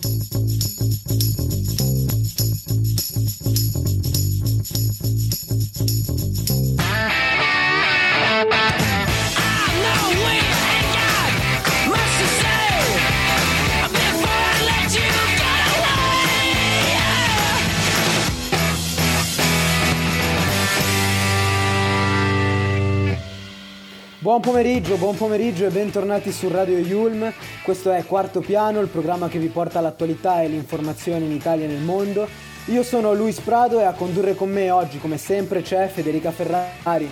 thank you Buon pomeriggio, buon pomeriggio e bentornati su Radio Yulm. Questo è Quarto Piano, il programma che vi porta l'attualità e l'informazione in Italia e nel mondo. Io sono Luis Prado e a condurre con me oggi, come sempre, c'è Federica Ferrari.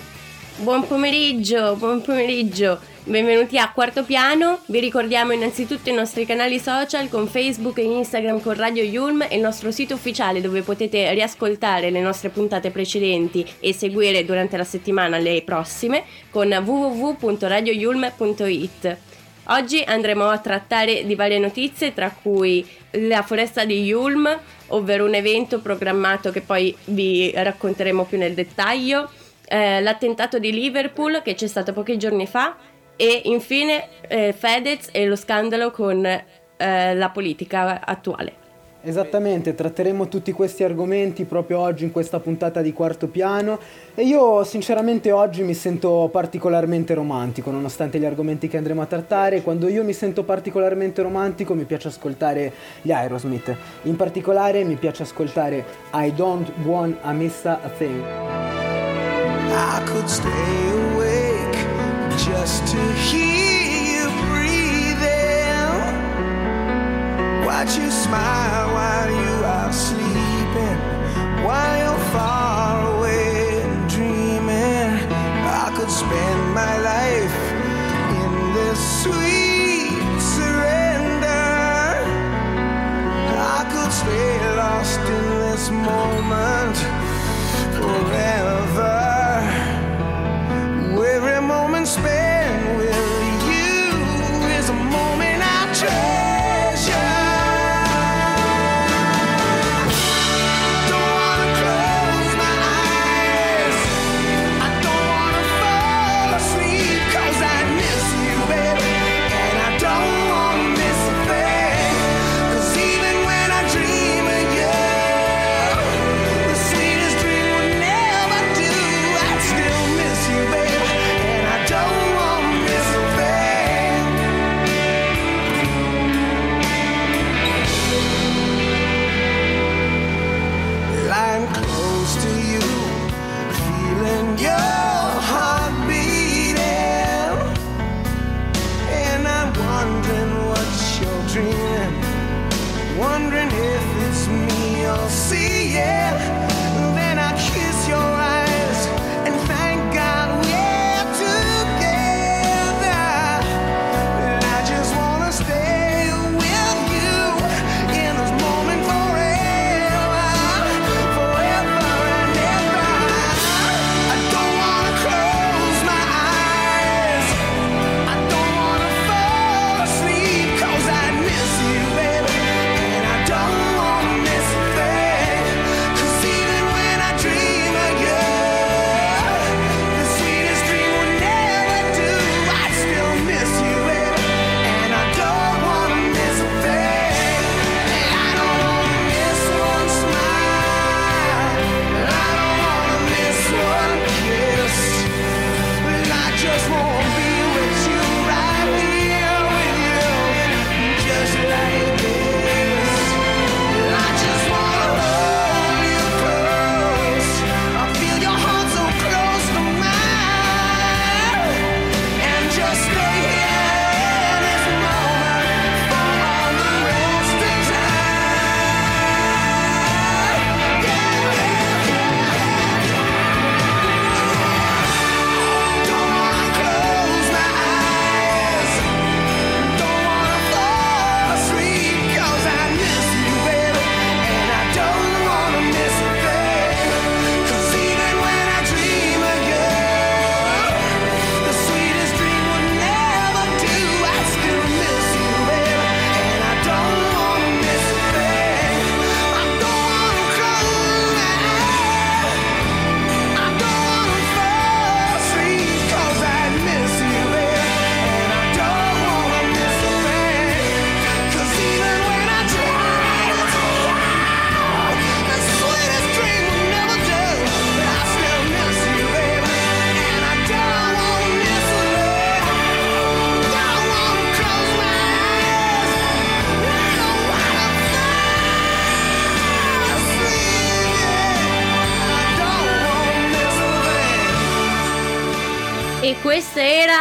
Buon pomeriggio, buon pomeriggio. Benvenuti a Quarto Piano. Vi ricordiamo innanzitutto i nostri canali social con Facebook e Instagram con Radio Yulm e il nostro sito ufficiale dove potete riascoltare le nostre puntate precedenti e seguire durante la settimana le prossime con www.radioyulm.it. Oggi andremo a trattare di varie notizie tra cui la foresta di Yulm, ovvero un evento programmato che poi vi racconteremo più nel dettaglio, eh, l'attentato di Liverpool che c'è stato pochi giorni fa e infine eh, Fedez e lo scandalo con eh, la politica attuale. Esattamente, tratteremo tutti questi argomenti proprio oggi in questa puntata di quarto piano e io sinceramente oggi mi sento particolarmente romantico nonostante gli argomenti che andremo a trattare. Quando io mi sento particolarmente romantico mi piace ascoltare gli Aerosmith, in particolare mi piace ascoltare I Don't Want a Miss a Thing. I could stay awake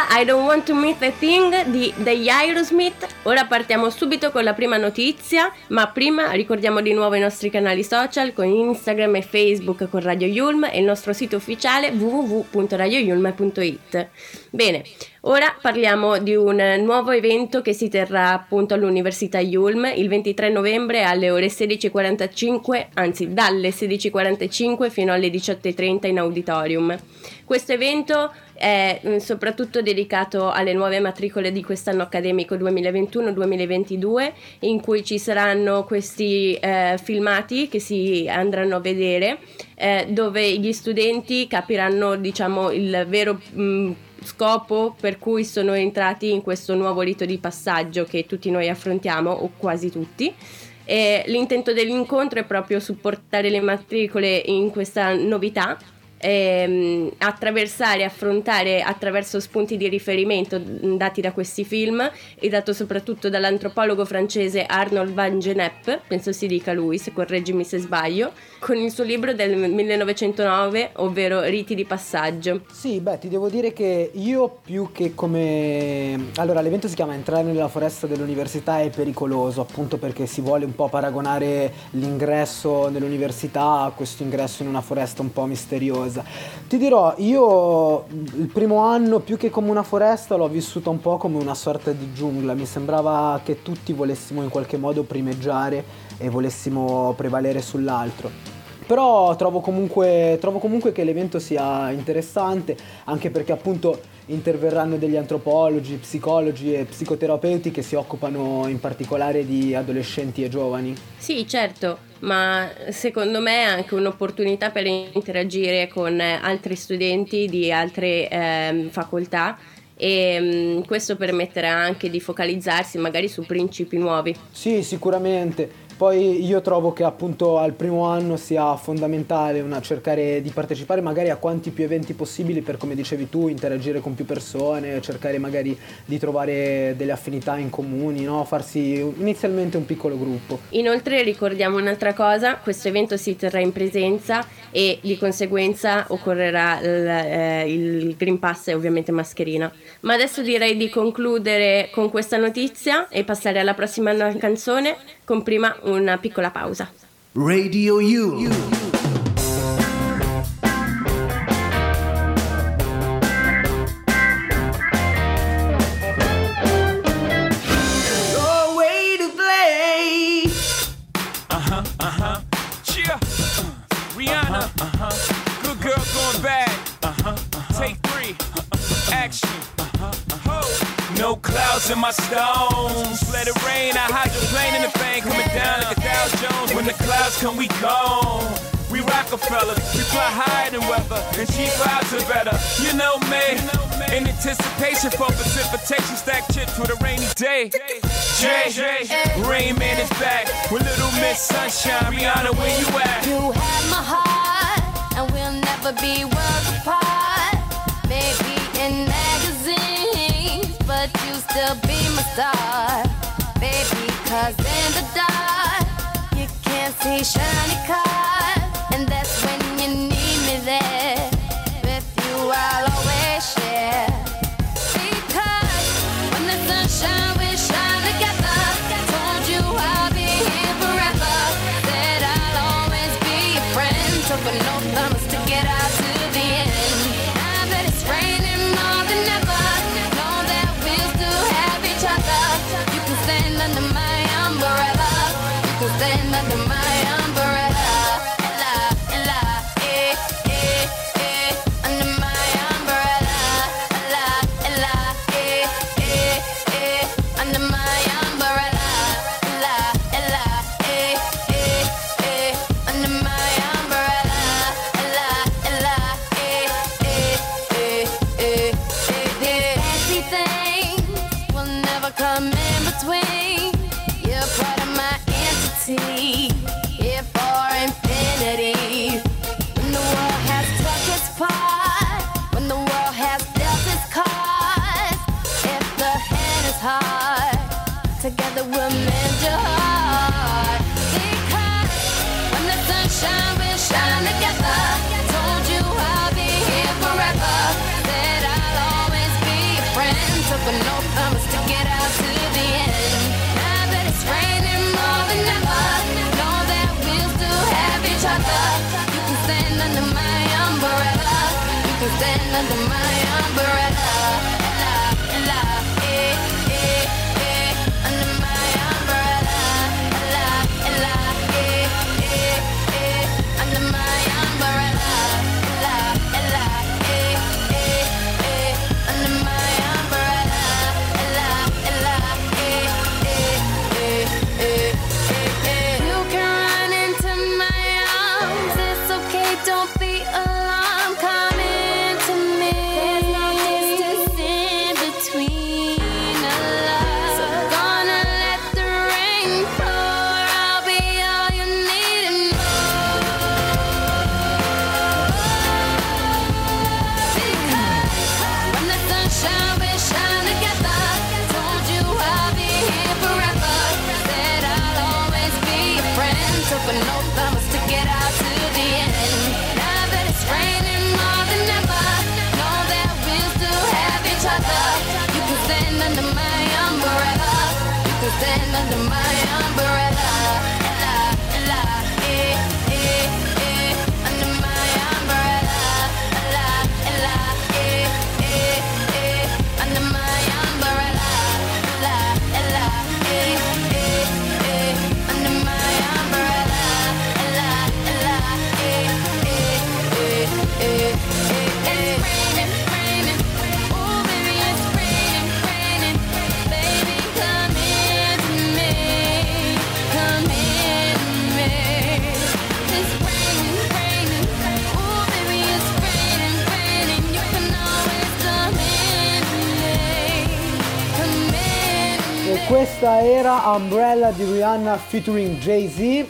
I Don't Want to Meet a Thing di degli Aerosmith. Ora partiamo subito con la prima notizia, ma prima ricordiamo di nuovo i nostri canali social con Instagram e Facebook con Radio Yulm e il nostro sito ufficiale www.radioyulm.it. Bene, ora parliamo di un nuovo evento che si terrà appunto all'Università Yulm il 23 novembre alle ore 16.45, anzi dalle 16.45 fino alle 18.30 in auditorium. Questo evento è mm, soprattutto dedicato alle nuove matricole di quest'anno accademico 2021-2022 in cui ci saranno questi eh, filmati che si andranno a vedere eh, dove gli studenti capiranno diciamo il vero mh, mm, scopo per cui sono entrati in questo nuovo rito di passaggio che tutti noi affrontiamo o quasi tutti. E l'intento dell'incontro è proprio supportare le matricole in questa novità ehm, attraversare, affrontare attraverso spunti di riferimento dati da questi film e dato soprattutto dall'antropologo francese Arnold Van Genep, penso si dica lui, se correggimi se sbaglio, con il suo libro del 1909, ovvero Riti di passaggio. Sì, beh, ti devo dire che io più che come... Allora, l'evento si chiama Entrare nella foresta dell'università è pericoloso, appunto perché si vuole un po' paragonare l'ingresso nell'università a questo ingresso in una foresta un po' misteriosa cosa. Ti dirò, io il primo anno più che come una foresta l'ho vissuta un po' come una sorta di giungla, mi sembrava che tutti volessimo in qualche modo primeggiare e volessimo prevalere sull'altro. Però trovo comunque, trovo comunque che l'evento sia interessante, anche perché appunto interverranno degli antropologi, psicologi e psicoterapeuti che si occupano in particolare di adolescenti e giovani. Sì, certo, ma secondo me è anche un'opportunità per interagire con altri studenti di altre eh, facoltà e um, questo permetterà anche di focalizzarsi magari su principi nuovi. Sì, sicuramente. Poi io trovo che appunto al primo anno sia fondamentale una, cercare di partecipare magari a quanti più eventi possibili per come dicevi tu, interagire con più persone, cercare magari di trovare delle affinità in comuni, no? farsi inizialmente un piccolo gruppo. Inoltre ricordiamo un'altra cosa, questo evento si terrà in presenza e di conseguenza occorrerà il, eh, il Green Pass e ovviamente mascherina. Ma adesso direi di concludere con questa notizia e passare alla prossima canzone con prima una piccola pausa. Radio U. No clouds in my stones. The clouds come, we go? We Rockefeller, we fly higher than weather, and cheap vibes are better. You know me, in anticipation for precipitation, stack chips with a rainy day. Jay, Rain Man is back with Little Miss Sunshine. Rihanna, where you at? You have my heart, and we'll never be worlds apart. Maybe in magazines, but you still be my star. Baby, cause in the dark, see shiny cars. And that's when you need me there. With you, I'll always share. Because when the sunshine, we shine together. Told you I'll be here forever. Said I'll always be your friend. Took a no thumbs to get out Together we'll mend your heart. Because when the we'll took to get to the end. Now that it's raining more than ever, know that we'll still have each other. You can stand under my umbrella. You can stand under my umbrella. Di Rihanna featuring Jay-Z.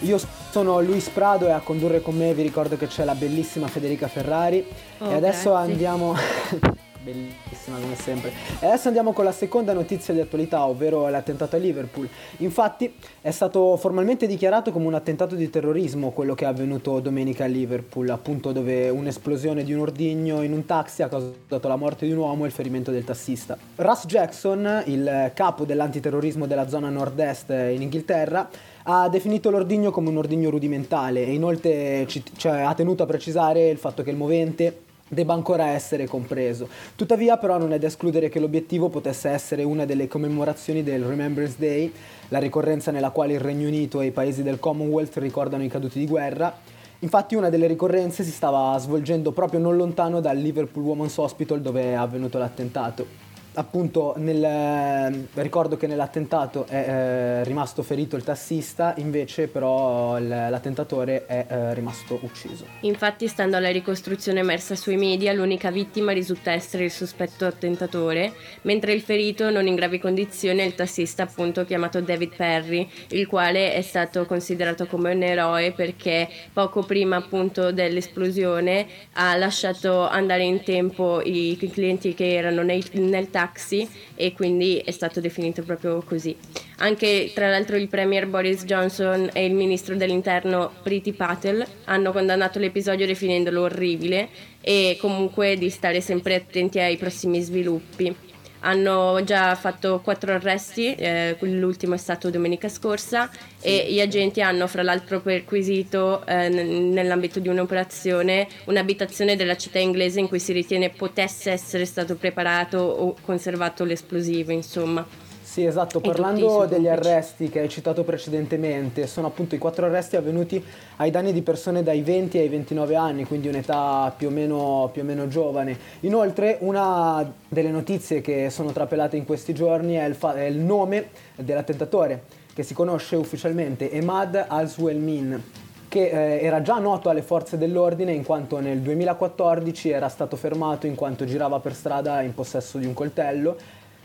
Io sono Luis Prado e a condurre con me vi ricordo che c'è la bellissima Federica Ferrari. Oh, e adesso grazie. andiamo... Bellissima come sempre. E adesso andiamo con la seconda notizia di attualità, ovvero l'attentato a Liverpool. Infatti è stato formalmente dichiarato come un attentato di terrorismo quello che è avvenuto domenica a Liverpool, appunto dove un'esplosione di un ordigno in un taxi ha causato la morte di un uomo e il ferimento del tassista. Russ Jackson, il capo dell'antiterrorismo della zona nord-est in Inghilterra, ha definito l'ordigno come un ordigno rudimentale e inoltre cioè, ha tenuto a precisare il fatto che il movente debba ancora essere compreso. Tuttavia però non è da escludere che l'obiettivo potesse essere una delle commemorazioni del Remembrance Day, la ricorrenza nella quale il Regno Unito e i paesi del Commonwealth ricordano i caduti di guerra. Infatti una delle ricorrenze si stava svolgendo proprio non lontano dal Liverpool Women's Hospital dove è avvenuto l'attentato appunto nel, ricordo che nell'attentato è eh, rimasto ferito il tassista, invece però l'attentatore è eh, rimasto ucciso. Infatti, stando alla ricostruzione emersa sui media, l'unica vittima risulta essere il sospetto attentatore, mentre il ferito non in gravi condizioni è il tassista appunto chiamato David Perry, il quale è stato considerato come un eroe perché poco prima appunto dell'esplosione ha lasciato andare in tempo i clienti che erano nel, nel taxi taxi e quindi è stato definito proprio così. Anche tra l'altro il Premier Boris Johnson e il Ministro dell'Interno Priti Patel hanno condannato l'episodio definendolo orribile e comunque di stare sempre attenti ai prossimi sviluppi hanno già fatto quattro arresti, eh, l'ultimo è stato domenica scorsa sì. e gli agenti hanno fra l'altro perquisito eh, nell'ambito di un'operazione un'abitazione della città inglese in cui si ritiene potesse essere stato preparato o conservato l'esplosivo, insomma. Sì, esatto, parlando degli arresti che hai citato precedentemente, sono appunto i quattro arresti avvenuti ai danni di persone dai 20 ai 29 anni, quindi un'età più o meno, più o meno giovane. Inoltre, una delle notizie che sono trapelate in questi giorni è il, fa- è il nome dell'attentatore, che si conosce ufficialmente, Emad Al-Suelmin che eh, era già noto alle forze dell'ordine in quanto nel 2014 era stato fermato in quanto girava per strada in possesso di un coltello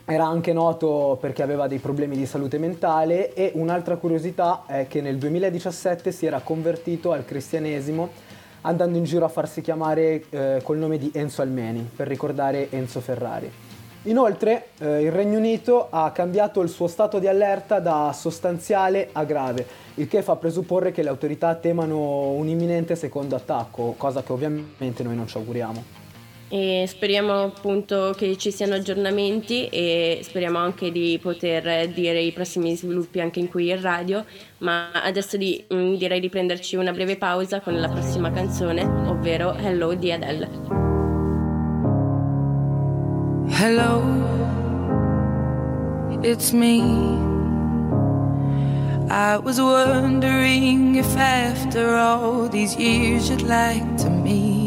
era anche noto perché aveva dei problemi di salute mentale e un'altra curiosità è che nel 2017 si era convertito al cristianesimo andando in giro a farsi chiamare eh, col nome di Enzo Almeni per ricordare Enzo Ferrari. Inoltre eh, il Regno Unito ha cambiato il suo stato di allerta da sostanziale a grave, il che fa presupporre che le autorità temano un imminente secondo attacco, cosa che ovviamente noi non ci auguriamo e speriamo appunto che ci siano aggiornamenti e speriamo anche di poter dire i prossimi sviluppi anche in qui in radio. Ma adesso di, mm, direi di prenderci una breve pausa con la prossima canzone ovvero Hello di Adele. Hello, it's me. I was wondering if after all these years you'd like to meet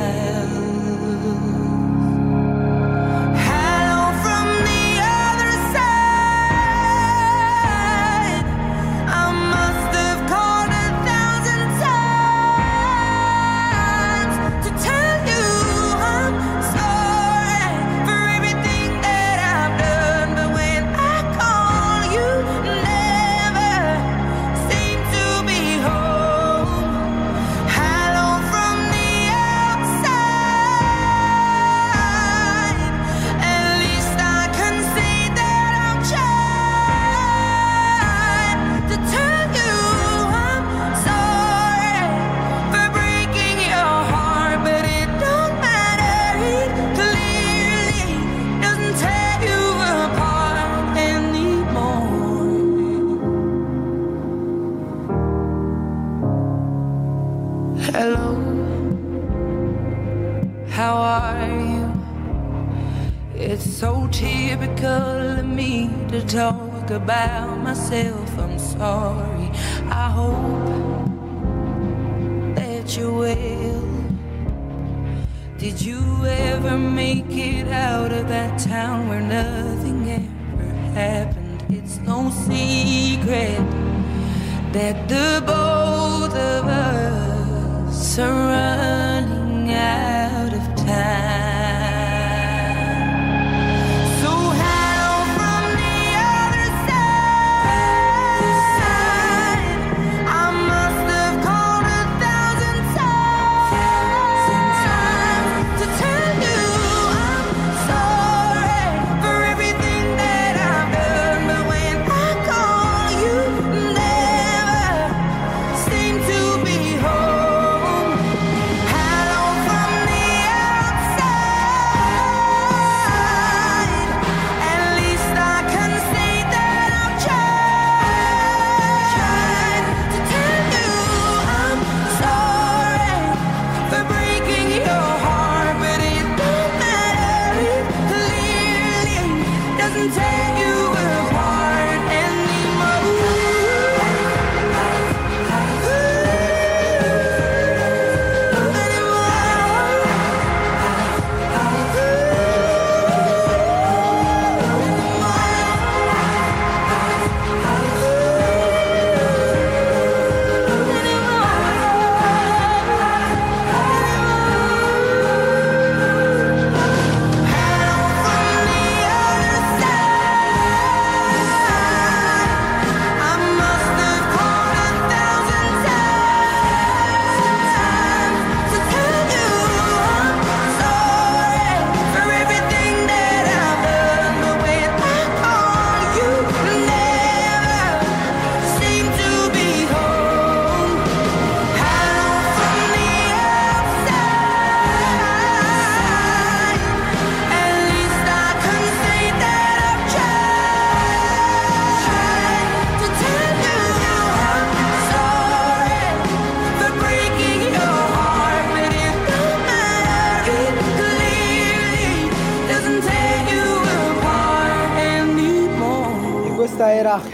Make it out of that town where nothing ever happened? It's no secret that the both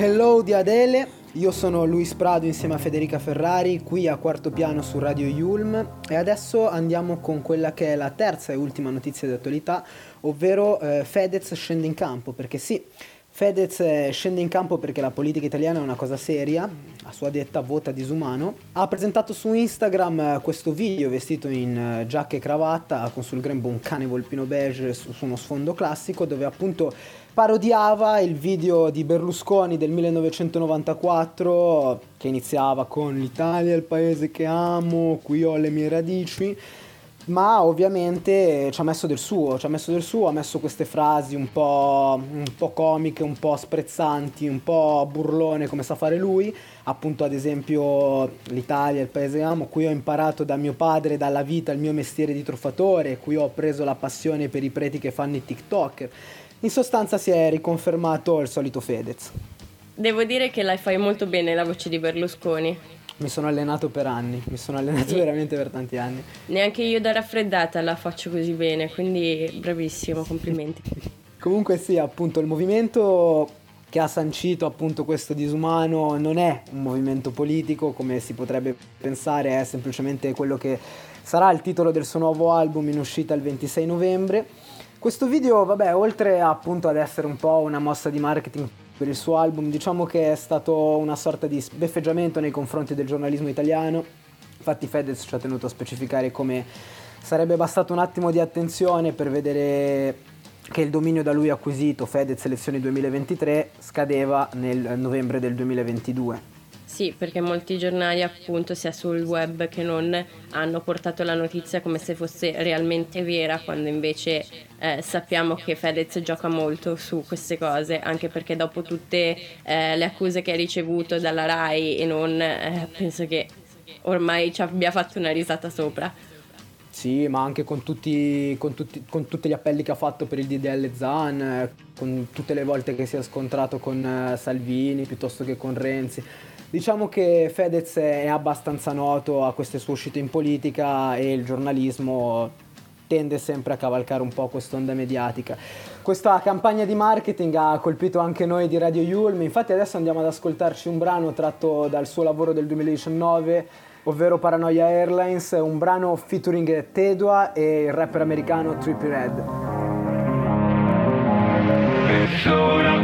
Hello di Adele, io sono Luis Prado insieme a Federica Ferrari qui a quarto piano su Radio Yulm e adesso andiamo con quella che è la terza e ultima notizia di attualità, ovvero eh, Fedez scende in campo perché sì, Fedez scende in campo perché la politica italiana è una cosa seria, a sua detta vota disumano. Ha presentato su Instagram questo video vestito in giacca e cravatta con sul grembo un cane volpino beige su uno sfondo classico dove appunto parodiava il video di Berlusconi del 1994 che iniziava con l'Italia è il paese che amo, qui ho le mie radici ma ovviamente ci ha messo del suo, ci ha messo del suo, ha messo queste frasi un po', un po', comiche, un po' sprezzanti, un po' burlone come sa fare lui, appunto ad esempio l'Italia, il paese che amo, qui ho imparato da mio padre, dalla vita, il mio mestiere di truffatore, qui ho preso la passione per i preti che fanno i TikTok. In sostanza si è riconfermato il solito Fedez. Devo dire che la fai molto bene la voce di Berlusconi mi sono allenato per anni, mi sono allenato veramente per tanti anni. Neanche io da raffreddata la faccio così bene, quindi bravissimo, complimenti. Comunque sì, appunto il movimento che ha sancito appunto questo disumano non è un movimento politico come si potrebbe pensare, è semplicemente quello che sarà il titolo del suo nuovo album in uscita il 26 novembre. Questo video, vabbè, oltre appunto ad essere un po' una mossa di marketing per il suo album. Diciamo che è stato una sorta di sbeffeggiamento nei confronti del giornalismo italiano. Infatti Fedez ci ha tenuto a specificare come sarebbe bastato un attimo di attenzione per vedere che il dominio da lui acquisito, Fedez Elezioni 2023, scadeva nel novembre del 2022. Sì, perché molti giornali appunto sia sul web che non hanno portato la notizia come se fosse realmente vera, quando invece eh, sappiamo che Fedez gioca molto su queste cose, anche perché dopo tutte eh, le accuse che ha ricevuto dalla RAI e non, eh, penso che ormai ci abbia fatto una risata sopra. Sì, ma anche con tutti, con, tutti, con tutti, gli appelli che ha fatto per il DDL Zan, con tutte le volte che si è scontrato con eh, Salvini piuttosto che con Renzi. Diciamo che Fedez è abbastanza noto a queste sue uscite in politica e il giornalismo tende sempre a cavalcare un po' quest'onda mediatica. Questa campagna di marketing ha colpito anche noi di Radio Yulm, infatti adesso andiamo ad ascoltarci un brano tratto dal suo lavoro del 2019, ovvero Paranoia Airlines, un brano featuring Tedua e il rapper americano Trippy Red. Nessuno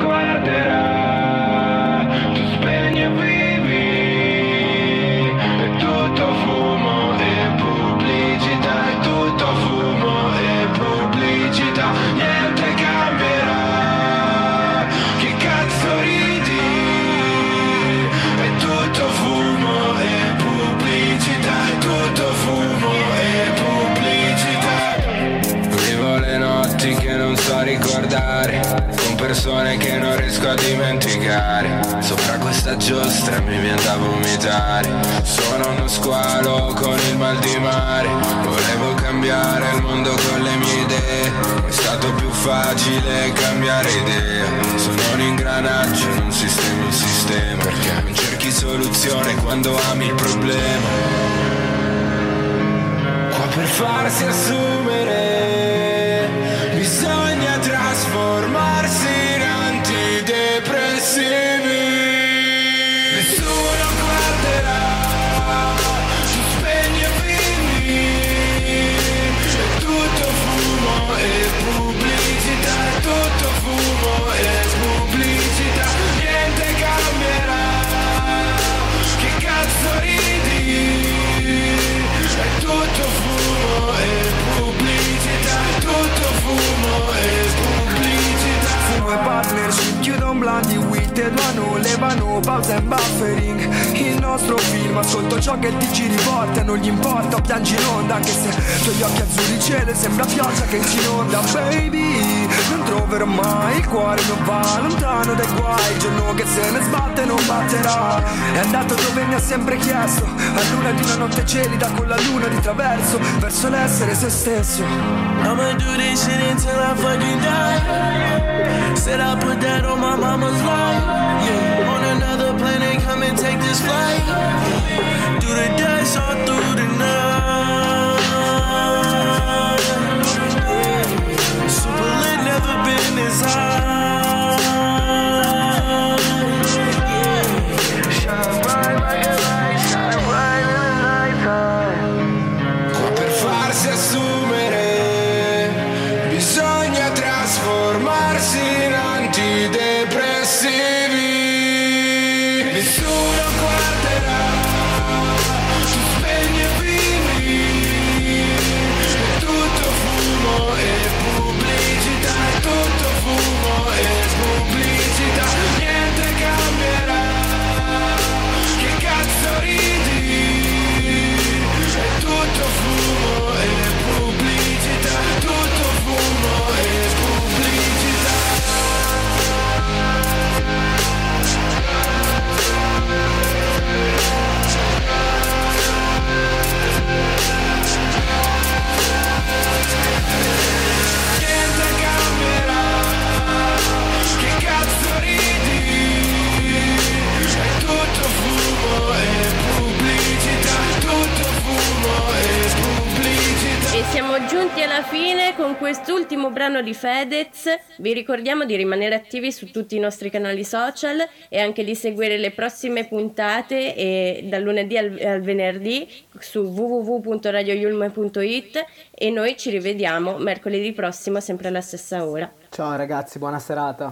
persone che non riesco a dimenticare. Sopra questa giostra mi viene da vomitare. Sono uno squalo con il mal di mare. Volevo cambiare il mondo con le mie idee. È stato più facile cambiare idea. Sono un ingranaggio, non sistema un sistema. Perché non cerchi soluzione quando ami il problema. Qua per farsi assumere Tenuano, levano, pausa e buffering. Il nostro film, ascolto ciò che ti giri forte Non gli importa, piangi in onda Anche se tuoi occhi azzurri cielo Sembra pioggia che ci inonda Baby, non troverò mai. Il cuore non va lontano dai guai. Il giorno che se ne sbatte non batterà. È andato dove mi ha sempre chiesto. A luna di una notte gelida con la luna di traverso. Verso l'essere se stesso. I'ma do this shit until I fucking die Said I put that on my mama's life Yeah, on another planet, come and take this flight. Do the dance all through the night. Never been this high. Like light, shine bright. Qua per farsi assumere bisogna trasformarsi in antidepressivo alla fine con quest'ultimo brano di Fedez. Vi ricordiamo di rimanere attivi su tutti i nostri canali social e anche di seguire le prossime puntate e dal lunedì al, al venerdì su www.radioyulm.it e noi ci rivediamo mercoledì prossimo sempre alla stessa ora. Ciao ragazzi, buona serata.